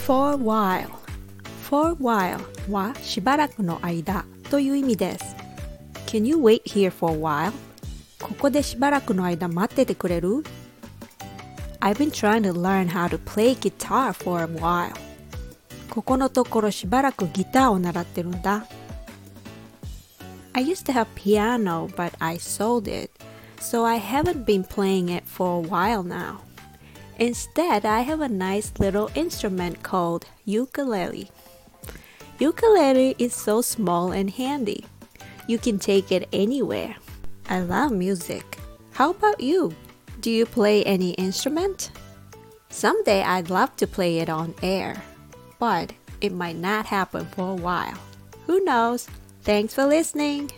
for a while for a while はしばらくの間という意味です Can you wait here for a while? ここでしばらくの間待っててくれる I've been trying to learn how to play guitar for a while ここのところしばらくギターを習ってるんだ I used to have piano but I sold it so I haven't been playing it for a while now Instead, I have a nice little instrument called ukulele. Ukulele is so small and handy. You can take it anywhere. I love music. How about you? Do you play any instrument? Someday I'd love to play it on air, but it might not happen for a while. Who knows? Thanks for listening.